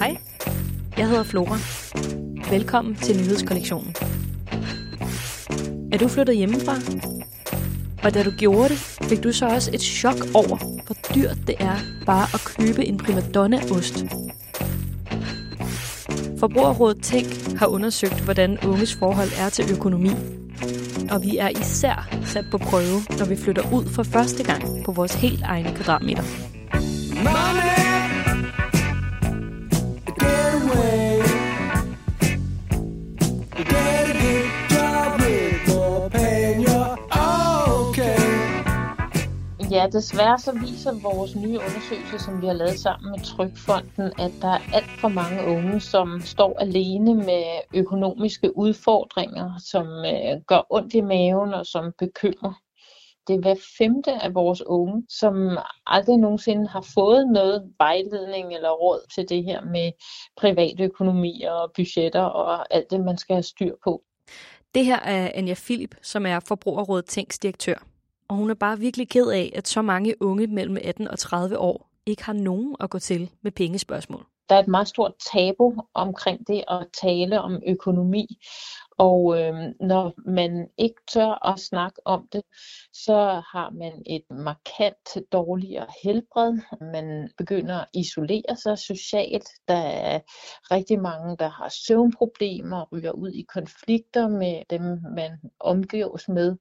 Hej, jeg hedder Flora. Velkommen til nyhedskollektionen. Er du flyttet hjemmefra? Og da du gjorde det, fik du så også et chok over, hvor dyrt det er bare at købe en primadonna-ost. Forbrugerrådet Tænk har undersøgt, hvordan unges forhold er til økonomi. Og vi er især sat på prøve, når vi flytter ud for første gang på vores helt egne kvadratmeter. Money! Ja, desværre så viser vores nye undersøgelse, som vi har lavet sammen med Trykfonden, at der er alt for mange unge, som står alene med økonomiske udfordringer, som øh, gør ondt i maven og som bekymrer. Det er hver femte af vores unge, som aldrig nogensinde har fået noget vejledning eller råd til det her med privatøkonomi og budgetter og alt det, man skal have styr på. Det her er Anja Philip, som er Forbrugerrådet Tænks direktør og hun er bare virkelig ked af, at så mange unge mellem 18 og 30 år ikke har nogen at gå til med pengespørgsmål. Der er et meget stort tabu omkring det at tale om økonomi, og øh, når man ikke tør at snakke om det, så har man et markant dårligere helbred. Man begynder at isolere sig socialt. Der er rigtig mange, der har søvnproblemer, ryger ud i konflikter med dem, man omgives med.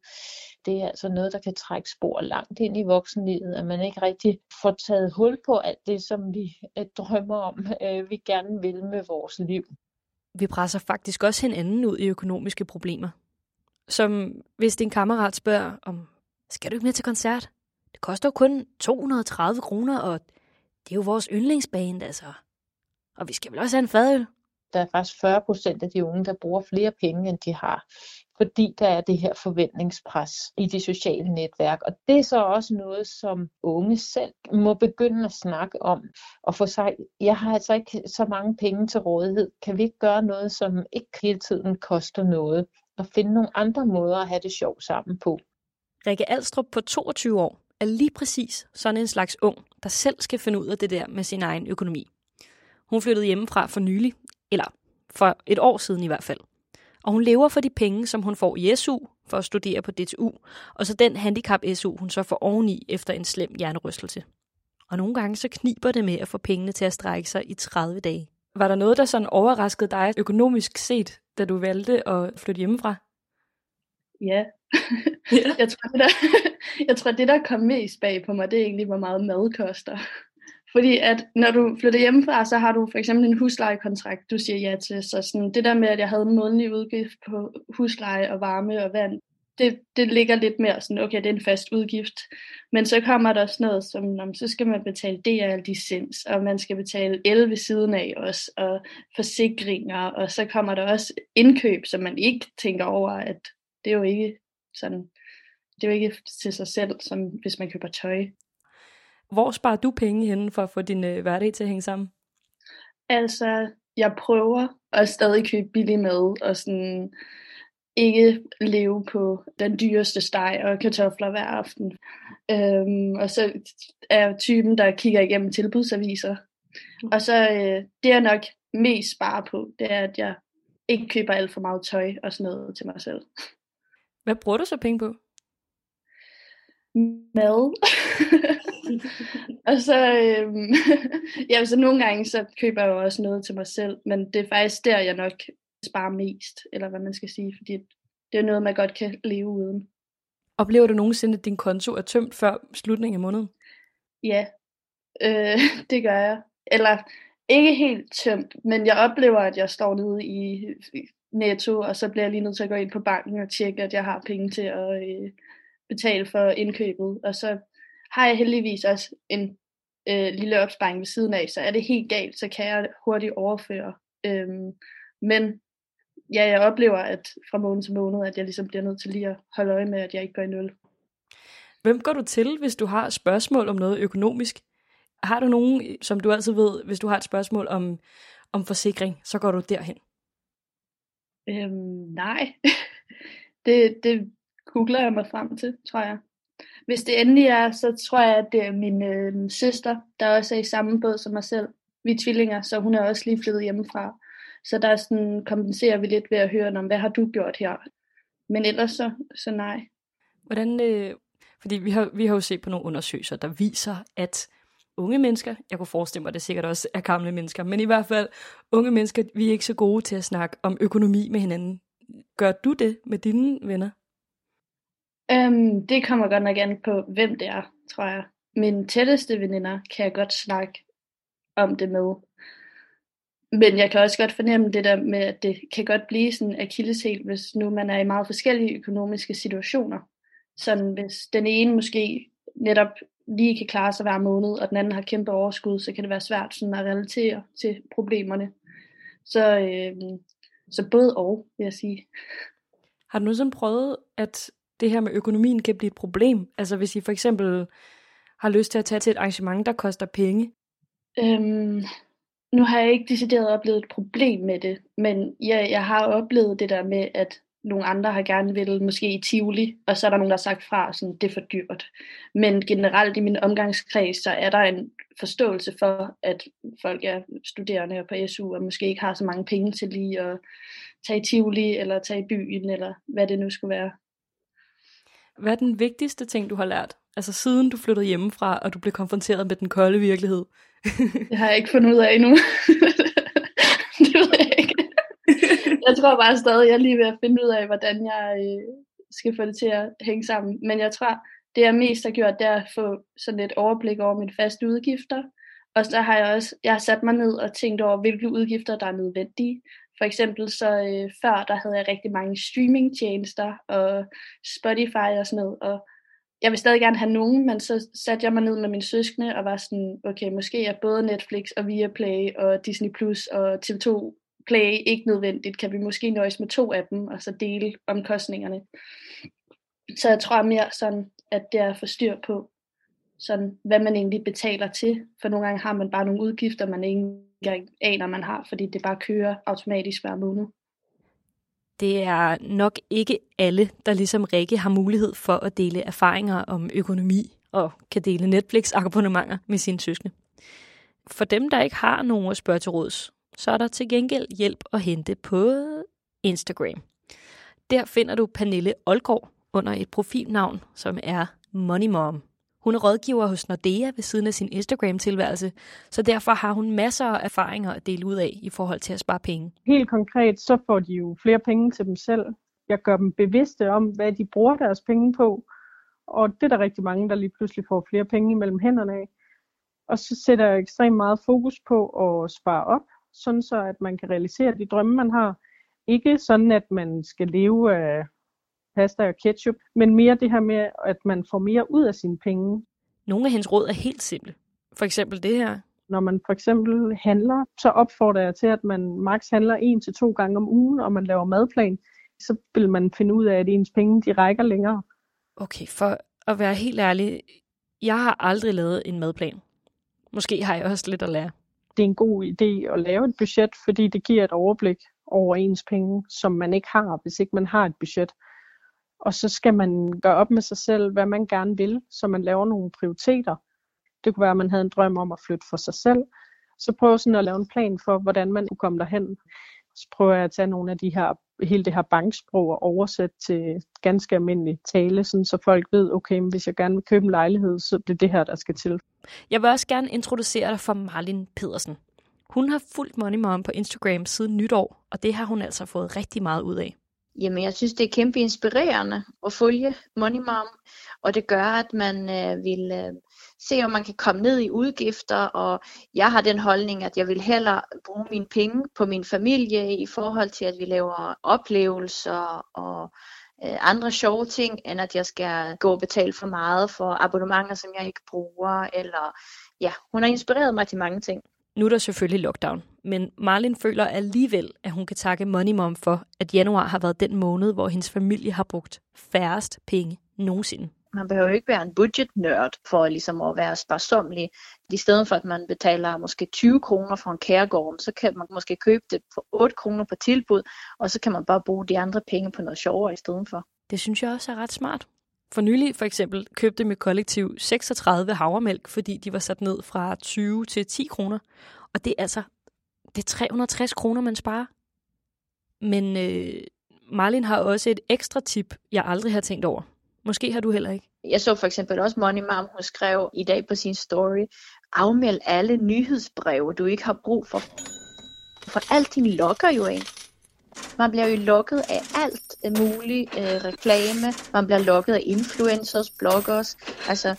Det er altså noget, der kan trække spor langt ind i voksenlivet, at man ikke rigtig får taget hul på alt det, som vi øh, drømmer om, øh, vi gerne vil med vores liv vi presser faktisk også hinanden ud i økonomiske problemer. Som hvis din kammerat spørger om, skal du ikke med til koncert? Det koster jo kun 230 kroner, og det er jo vores yndlingsband, altså. Og vi skal vel også have en fadøl? Der er faktisk 40 procent af de unge, der bruger flere penge, end de har fordi der er det her forventningspres i de sociale netværk. Og det er så også noget, som unge selv må begynde at snakke om og få sig, jeg har altså ikke så mange penge til rådighed. Kan vi ikke gøre noget, som ikke hele tiden koster noget? Og finde nogle andre måder at have det sjovt sammen på. Rikke Alstrup på 22 år er lige præcis sådan en slags ung, der selv skal finde ud af det der med sin egen økonomi. Hun flyttede hjemmefra for nylig, eller for et år siden i hvert fald og hun lever for de penge, som hun får i SU for at studere på DTU, og så den handicap-SU, hun så får oveni efter en slem hjernerystelse. Og nogle gange så kniber det med at få pengene til at strække sig i 30 dage. Var der noget, der sådan overraskede dig økonomisk set, da du valgte at flytte hjemmefra? Ja. jeg, tror, det der, jeg tror, det der kom mest bag på mig, det er egentlig, hvor meget mad koster. Fordi at når du flytter hjemmefra, så har du for eksempel en huslejekontrakt, du siger ja til. Så sådan, det der med, at jeg havde en månedlig udgift på husleje og varme og vand, det, det ligger lidt mere sådan, okay, det er en fast udgift. Men så kommer der også noget som, om, så skal man betale DR-licens, og man skal betale el ved siden af også, og forsikringer, og så kommer der også indkøb, som man ikke tænker over, at det er jo ikke sådan, det er jo ikke til sig selv, som hvis man køber tøj. Hvor sparer du penge henne for at få din øh, hverdag til at hænge sammen? Altså, jeg prøver at stadig købe billig mad, og sådan ikke leve på den dyreste steg og kartofler hver aften. Øhm, og så er jeg typen, der kigger igennem tilbudsaviser. Mm. Og så øh, det jeg nok mest sparer på, det er, at jeg ikke køber alt for meget tøj og sådan noget til mig selv. Hvad bruger du så penge på? Mad. og så, øhm, ja, så nogle gange så køber jeg jo også noget til mig selv, men det er faktisk der, jeg nok sparer mest, eller hvad man skal sige, fordi det er noget, man godt kan leve uden. Oplever du nogensinde, at din konto er tømt før slutningen af måneden? Ja, øh, det gør jeg. Eller ikke helt tømt, men jeg oplever, at jeg står nede i netto, og så bliver jeg lige nødt til at gå ind på banken og tjekke, at jeg har penge til at øh, betale for indkøbet. Og så har jeg heldigvis også en øh, lille opsparing ved siden af, så er det helt galt, så kan jeg hurtigt overføre. Øhm, men ja, jeg oplever, at fra måned til måned, at jeg ligesom bliver nødt til lige at holde øje med, at jeg ikke går i nul. Hvem går du til, hvis du har spørgsmål om noget økonomisk? Har du nogen, som du altid ved, hvis du har et spørgsmål om, om forsikring, så går du derhen? Øhm, nej, det, det googler jeg mig frem til, tror jeg. Hvis det endelig er, så tror jeg, at det er min øh, søster, der også er i samme båd som mig selv. Vi er tvillinger, så hun er også lige flyttet hjemmefra. Så der sådan, kompenserer vi lidt ved at høre, om hvad har du gjort her? Men ellers så, så nej. Hvordan, øh, fordi vi har, vi har jo set på nogle undersøgelser, der viser, at unge mennesker, jeg kunne forestille mig, at det sikkert også er gamle mennesker, men i hvert fald unge mennesker, vi er ikke så gode til at snakke om økonomi med hinanden. Gør du det med dine venner? Øhm, det kommer godt nok an på, hvem det er, tror jeg. Mine tætteste veninder kan jeg godt snakke om det med. Men jeg kan også godt fornemme det der med, at det kan godt blive sådan akilleshæl, hvis nu man er i meget forskellige økonomiske situationer. Sådan hvis den ene måske netop lige kan klare sig hver måned, og den anden har kæmpe overskud, så kan det være svært sådan at relatere til problemerne. Så, øh, så både og, vil jeg sige. Har du nogensinde prøvet, at det her med økonomien kan blive et problem? Altså hvis I for eksempel har lyst til at tage til et arrangement, der koster penge? Øhm, nu har jeg ikke decideret oplevet et problem med det, men jeg, jeg har oplevet det der med, at nogle andre har gerne vil måske i Tivoli, og så er der nogen, der har sagt fra, sådan, det er for dyrt. Men generelt i min omgangskreds, så er der en forståelse for, at folk er studerende og på SU, og måske ikke har så mange penge til lige at tage i Tivoli, eller tage i byen, eller hvad det nu skulle være. Hvad er den vigtigste ting, du har lært? Altså siden du flyttede hjemmefra, og du blev konfronteret med den kolde virkelighed. det har jeg ikke fundet ud af endnu. det ved jeg ikke. jeg tror bare stadig, jeg er lige ved at finde ud af, hvordan jeg øh, skal få det til at hænge sammen. Men jeg tror, det jeg mest har gjort, det er at få sådan et overblik over mine faste udgifter. Og så har jeg også jeg har sat mig ned og tænkt over, hvilke udgifter, der er nødvendige. For eksempel så øh, før, der havde jeg rigtig mange streamingtjenester og Spotify og sådan noget. Og jeg vil stadig gerne have nogen, men så satte jeg mig ned med min søskende og var sådan, okay, måske er både Netflix og Viaplay og Disney Plus og TV2 Play ikke nødvendigt. Kan vi måske nøjes med to af dem, og så dele omkostningerne. Så jeg tror mere sådan, at det er at få styr på, sådan, hvad man egentlig betaler til. For nogle gange har man bare nogle udgifter, man ikke ikke aner, man har, fordi det bare kører automatisk hver måned. Det er nok ikke alle, der ligesom Rikke har mulighed for at dele erfaringer om økonomi og kan dele Netflix-abonnementer med sine søskende. For dem, der ikke har nogen at spørge til råds, så er der til gengæld hjælp at hente på Instagram. Der finder du Pernille Olgaard under et profilnavn, som er Money Mom. Hun er rådgiver hos Nordea ved siden af sin Instagram-tilværelse, så derfor har hun masser af erfaringer at dele ud af i forhold til at spare penge. Helt konkret, så får de jo flere penge til dem selv. Jeg gør dem bevidste om, hvad de bruger deres penge på, og det er der rigtig mange, der lige pludselig får flere penge imellem hænderne af. Og så sætter jeg ekstremt meget fokus på at spare op, sådan så at man kan realisere de drømme, man har. Ikke sådan, at man skal leve af pasta og ketchup, men mere det her med, at man får mere ud af sine penge. Nogle af hendes råd er helt simple. For eksempel det her. Når man for eksempel handler, så opfordrer jeg til, at man maks handler en til to gange om ugen, og man laver madplan. Så vil man finde ud af, at ens penge de rækker længere. Okay, for at være helt ærlig, jeg har aldrig lavet en madplan. Måske har jeg også lidt at lære. Det er en god idé at lave et budget, fordi det giver et overblik over ens penge, som man ikke har, hvis ikke man har et budget. Og så skal man gøre op med sig selv, hvad man gerne vil, så man laver nogle prioriteter. Det kunne være, at man havde en drøm om at flytte for sig selv. Så prøv sådan at lave en plan for, hvordan man kunne komme derhen. Så prøver jeg at tage nogle af de her, hele det her banksprog og oversætte til ganske almindelig tale, sådan så folk ved, okay, hvis jeg gerne vil købe en lejlighed, så det er det her, der skal til. Jeg vil også gerne introducere dig for Marlin Pedersen. Hun har fulgt Money Mom på Instagram siden nytår, og det har hun altså fået rigtig meget ud af. Jamen, jeg synes, det er kæmpe inspirerende at følge Money Mom, og det gør, at man øh, vil øh, se, om man kan komme ned i udgifter, og jeg har den holdning, at jeg vil hellere bruge mine penge på min familie i forhold til, at vi laver oplevelser og øh, andre sjove ting, end at jeg skal gå og betale for meget for abonnementer, som jeg ikke bruger, eller ja, hun har inspireret mig til mange ting. Nu er der selvfølgelig lockdown, men Marlin føler alligevel, at hun kan takke Money Mom for, at januar har været den måned, hvor hendes familie har brugt færrest penge nogensinde. Man behøver jo ikke være en budgetnørd for ligesom at være sparsomlig. I stedet for, at man betaler måske 20 kroner for en kærgård, så kan man måske købe det for 8 kroner på tilbud, og så kan man bare bruge de andre penge på noget sjovere i stedet for. Det synes jeg også er ret smart. For nylig for eksempel købte mit kollektiv 36 havremælk, fordi de var sat ned fra 20 til 10 kroner. Og det er altså det er 360 kroner, man sparer. Men øh, Marlin har også et ekstra tip, jeg aldrig har tænkt over. Måske har du heller ikke. Jeg så for eksempel også Money Mom, hun skrev i dag på sin story, afmeld alle nyhedsbreve, du ikke har brug for. For alt din lokker jo af. Man bliver jo lukket af alt øh, muligt øh, reklame. Man bliver lukket af influencers, bloggers. Altså,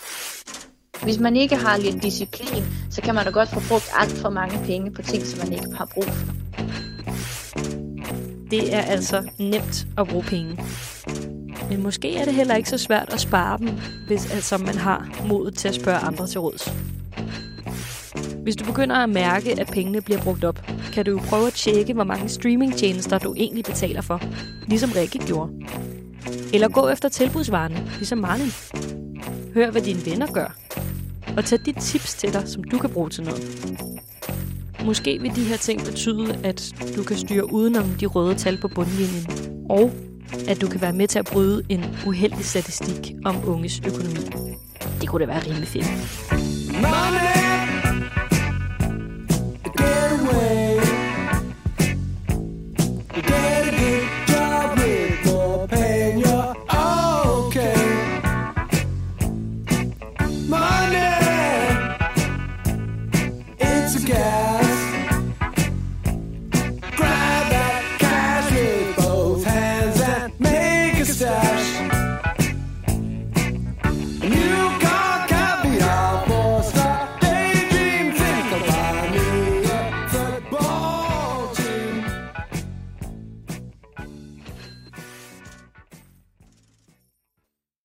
hvis man ikke har lidt disciplin, så kan man da godt få brugt alt for mange penge på ting, som man ikke har brug for. Det er altså nemt at bruge penge. Men måske er det heller ikke så svært at spare dem, hvis altså man har modet til at spørge andre til råds. Hvis du begynder at mærke, at pengene bliver brugt op, kan du jo prøve at tjekke, hvor mange streamingtjenester du egentlig betaler for, ligesom Rikke gjorde. Eller gå efter tilbudsvarene, ligesom Marlin. Hør, hvad dine venner gør. Og tag de tips til dig, som du kan bruge til noget. Måske vil de her ting betyde, at du kan styre udenom de røde tal på bundlinjen, og at du kan være med til at bryde en uheldig statistik om unges økonomi. Det kunne da være rimelig fedt. Money!